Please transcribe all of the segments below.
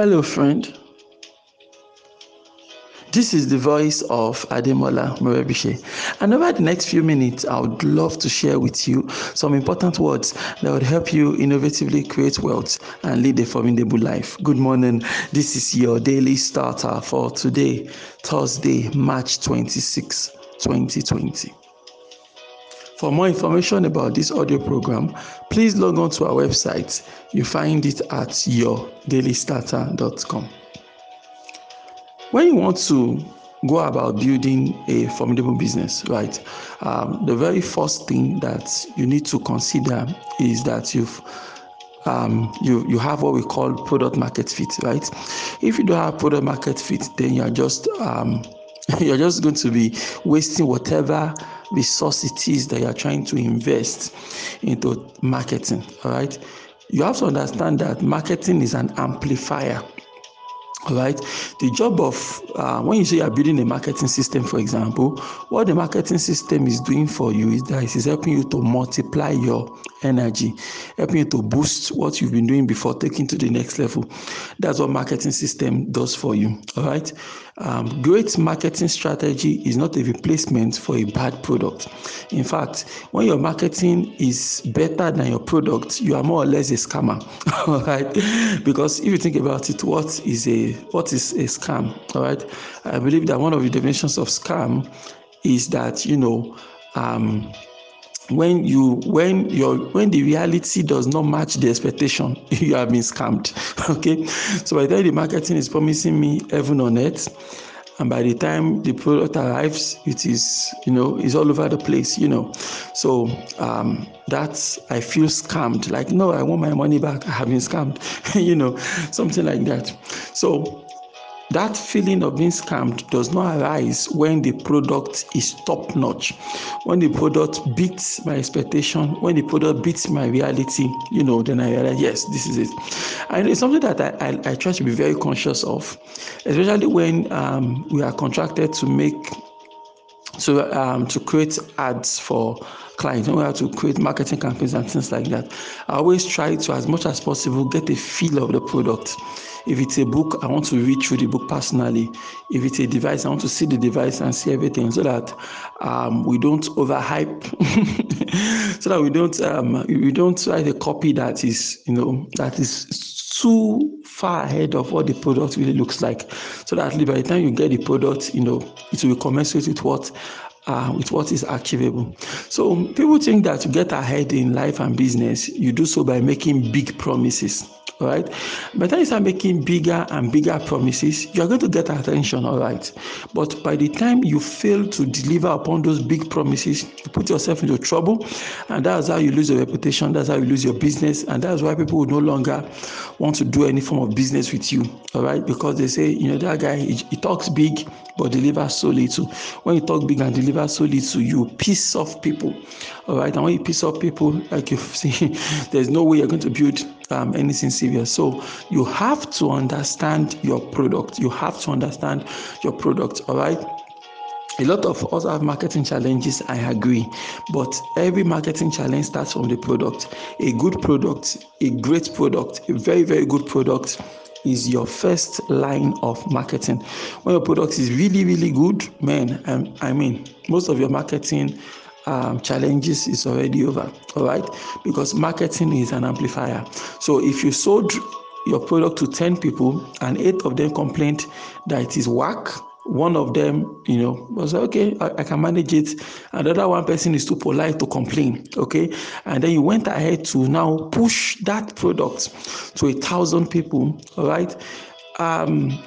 Hello, friend. This is the voice of Ademola Morebise. And over the next few minutes, I would love to share with you some important words that would help you innovatively create wealth and lead a formidable life. Good morning. This is your daily starter for today, Thursday, March 26, 2020. For more information about this audio program, please log on to our website. You find it at yourdailystarter.com. When you want to go about building a formidable business, right? Um, the very first thing that you need to consider is that you've um, you you have what we call product market fit, right? If you don't have product market fit, then you're just um, you're just going to be wasting whatever resource it is that you're trying to invest into marketing. All right. You have to understand that marketing is an amplifier all right the job of uh, when you say you're building a marketing system for example what the marketing system is doing for you is that it is helping you to multiply your energy helping you to boost what you've been doing before taking to the next level. That's what marketing system does for you. All right um, great marketing strategy is not a replacement for a bad product. In fact when your marketing is better than your product you are more or less a scammer. All right because if you think about it what is a what is a scam all right? I believe that one of the definitions of scam is that you know um, when you when your when the reality does not match the expectation you have been scammed okay? So by the time the marketing is promising me heaven on earth and by the time the product arrives it is you know it's all over the place you know. So um that's i feel scammed. Like no i want my money back. I have been scammed you know something like that. So that feeling of being scammed does not arise when the product is top notch when the product beats my expectation when the product beats my reality you know then i realize yes this is it. And it's something that i i, I try to be very conscious of especially when um, we are contracted to make so um, to create ads for clients we have to create marketing campaigns and things like that i always try to as much as possible get a feel of the product if it's a book, I want to read through the book personally. If it's a device, I want to see the device and see everything so that um, we don't overhype, so that we don't um, we don't write a copy that is you know that is too far ahead of what the product really looks like. So that by the time you get the product, you know it will commensurate with what uh, with what is achievable. So people think that to get ahead in life and business, you do so by making big promises. Right. By the time you start making bigger and bigger promises, you are going to get attention. All right. But by the time you fail to deliver upon those big promises, you put yourself into trouble, and that's how you lose your reputation. That's how you lose your business, and that's why people will no longer want to do any form of business with you. All right. Because they say, you know, that guy he, he talks big but delivers so little. When you talk big and deliver so little, you piss off people. All right. And when you piss off people, like you see, there's no way you're going to build um, anything serious. So you have to understand your product. You have to understand your product. All right. A lot of us have marketing challenges, I agree, but every marketing challenge starts from the product. A good product, a great product, a very, very good product is your first line of marketing. When your product is really, really good, man, um, I mean, most of your marketing um, challenges is already over. All right, because marketing is an amplifier. So if you sold your product to 10 people and eight of them complained that it is whack one of them, you know, was like, okay, I, I, can manage it. Another one person is too polite to complain, okay? And then you went ahead to now push that product to a thousand people, all right? Um,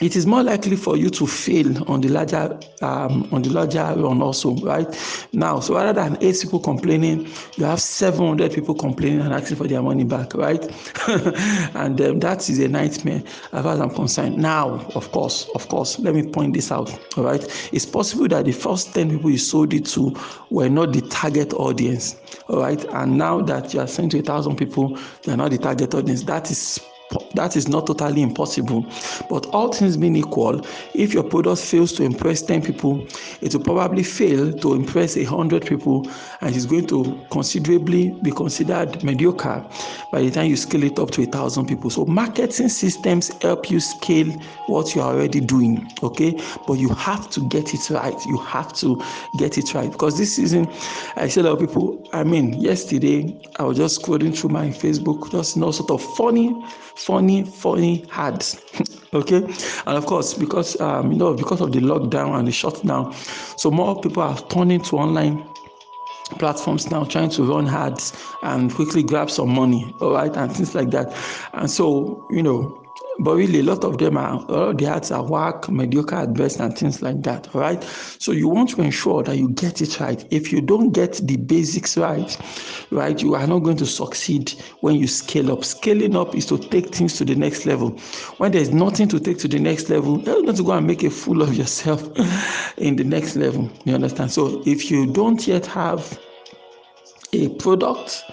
it is more likely for you to fail on the larger um, on the larger run also right? Now so rather than eight people complaining you have 700 people complaining and asking for their money back right? And um, that is a nightmare as far as i'm concerned. Now of course of course let me point this out all right? It's possible that the first 10 people you sold it to were not the target audience all right? And now that you are sent to a thousand people they are not the target audience. That is That is not totally impossible. But all things being equal, if your product fails to impress 10 people, it will probably fail to impress 100 people and it's going to considerably be considered mediocre by the time you scale it up to a thousand people. So marketing systems help you scale what you're already doing. Okay, but you have to get it right. You have to get it right because this season, I see a lot of people. I mean, yesterday I was just scrolling through my Facebook, just you know, sort of funny, funny, funny funny ads. okay, and of course, because um, you know, because of the lockdown and the shutdown, so more people are turning to online platforms now trying to run ads and quickly grab some money all right and things like that and so you know but really a lot of them are a lot the ads are work mediocre at best and things like that all right? So you want to ensure that you get it right. If you don't get the basics right right you are not going to succeed when you scale up. Scaling up is to take things to the next level. When there's nothing to take to the next level you're going to go and make a fool of yourself in the next level. You understand? So if you don't yet have a product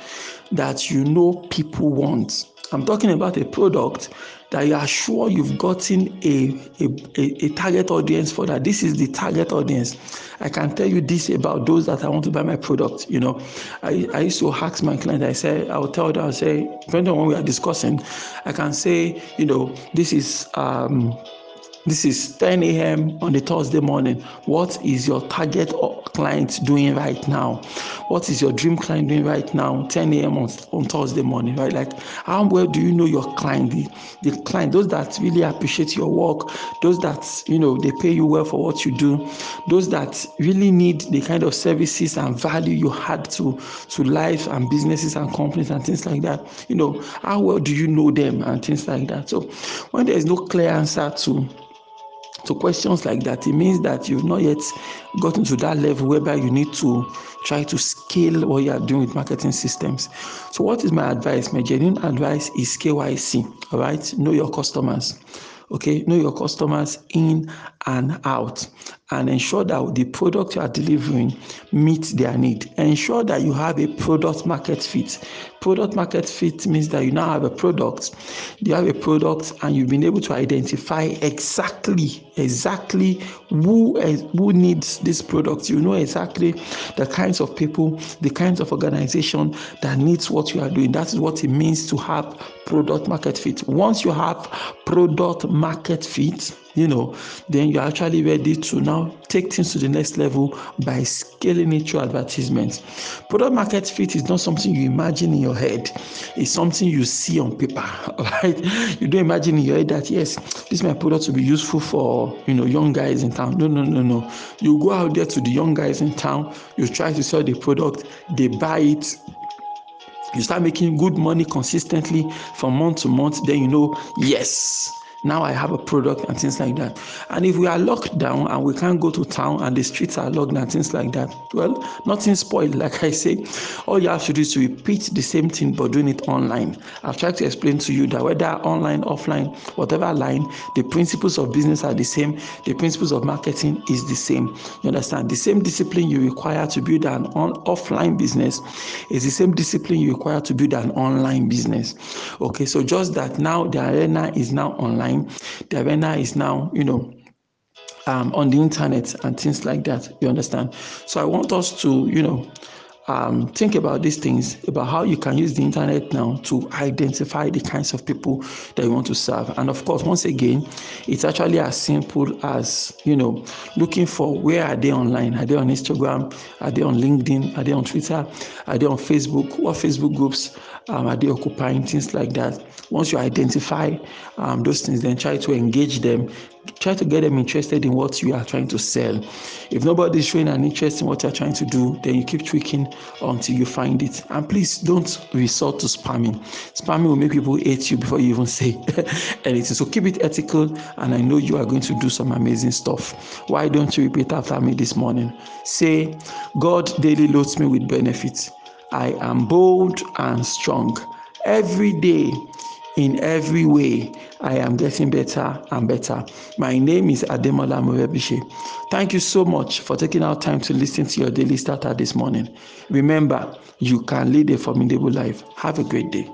that you know people want i'm talking about a product that you are sure you've gotten a, a, a, target audience for that. This is the target audience. I can tell you this about those that I want to buy my product. You know, I, I used to ask my client, I say, I'll tell them, I'll say, depending on what we are discussing, I can say, you know, this is um this is 10 a.m. on the Thursday morning. What is your target client doing right now? What is your dream client doing right now? 10 a.m. On, on Thursday morning, right? Like, how well do you know your client? The, the client, those that really appreciate your work, those that, you know, they pay you well for what you do, those that really need the kind of services and value you had to, to life and businesses and companies and things like that. You know, how well do you know them and things like that? So, when there is no clear answer to to questions like that, it means that you've not yet gotten to that level whereby you need to try to scale what you are doing with marketing systems. So, what is my advice? My genuine advice is KYC, all right? Know your customers. Okay, know your customers in and out and ensure that the product you are delivering meets their need. Ensure that you have a product market fit. Product market fit means that you now have a product, you have a product, and you've been able to identify exactly, exactly who who needs this product. You know exactly the kinds of people, the kinds of organization that needs what you are doing. That is what it means to have product market fit. Once you have product market fit, you know, then you're actually ready to now take things to the next level by scaling it through advertisements. Product market fit is not something you imagine in your head, it's something you see on paper, right? You don't imagine in your head that yes, this my product will be useful for you know young guys in town. No, no, no, no. You go out there to the young guys in town, you try to sell the product, they buy it, you start making good money consistently from month to month, then you know, yes, now I have a product and things like that. And if we are locked down and we can't go to town and the streets are locked and things like that, well, nothing spoiled. Like I say, all you have to do is to repeat the same thing but doing it online. I've tried to explain to you that whether online, offline, whatever line, the principles of business are the same, the principles of marketing is the same. You understand? The same discipline you require to build an on offline business is the same discipline you require to build an online business. Okay, so just that now the arena is now online online. The arena is now, you know, um, on the internet and things like that. You understand? So I want us to, you know, um, think about these things, about how you can use the internet now to identify the kinds of people that you want to serve. And of course, once again, it's actually as simple as you know, looking for where are they online? Are they on Instagram? Are they on LinkedIn? Are they on Twitter? Are they on Facebook? What Facebook groups um, are they occupying? Things like that. Once you identify um, those things, then try to engage them try to get them interested in what you are trying to sell. If nobody is showing an interest in what you're trying to do, then you keep tweaking until you find it. And please don't resort to spamming. Spamming will make people hate you before you even say anything. So keep it ethical, and I know you are going to do some amazing stuff. Why don't you repeat after me this morning? Say, God daily loads me with benefits. I am bold and strong. Every day in every way, I am getting better and better. My name is Ademola Morebise. Thank you so much for taking our time to listen to your daily starter this morning. Remember, you can lead a formidable life. Have a great day.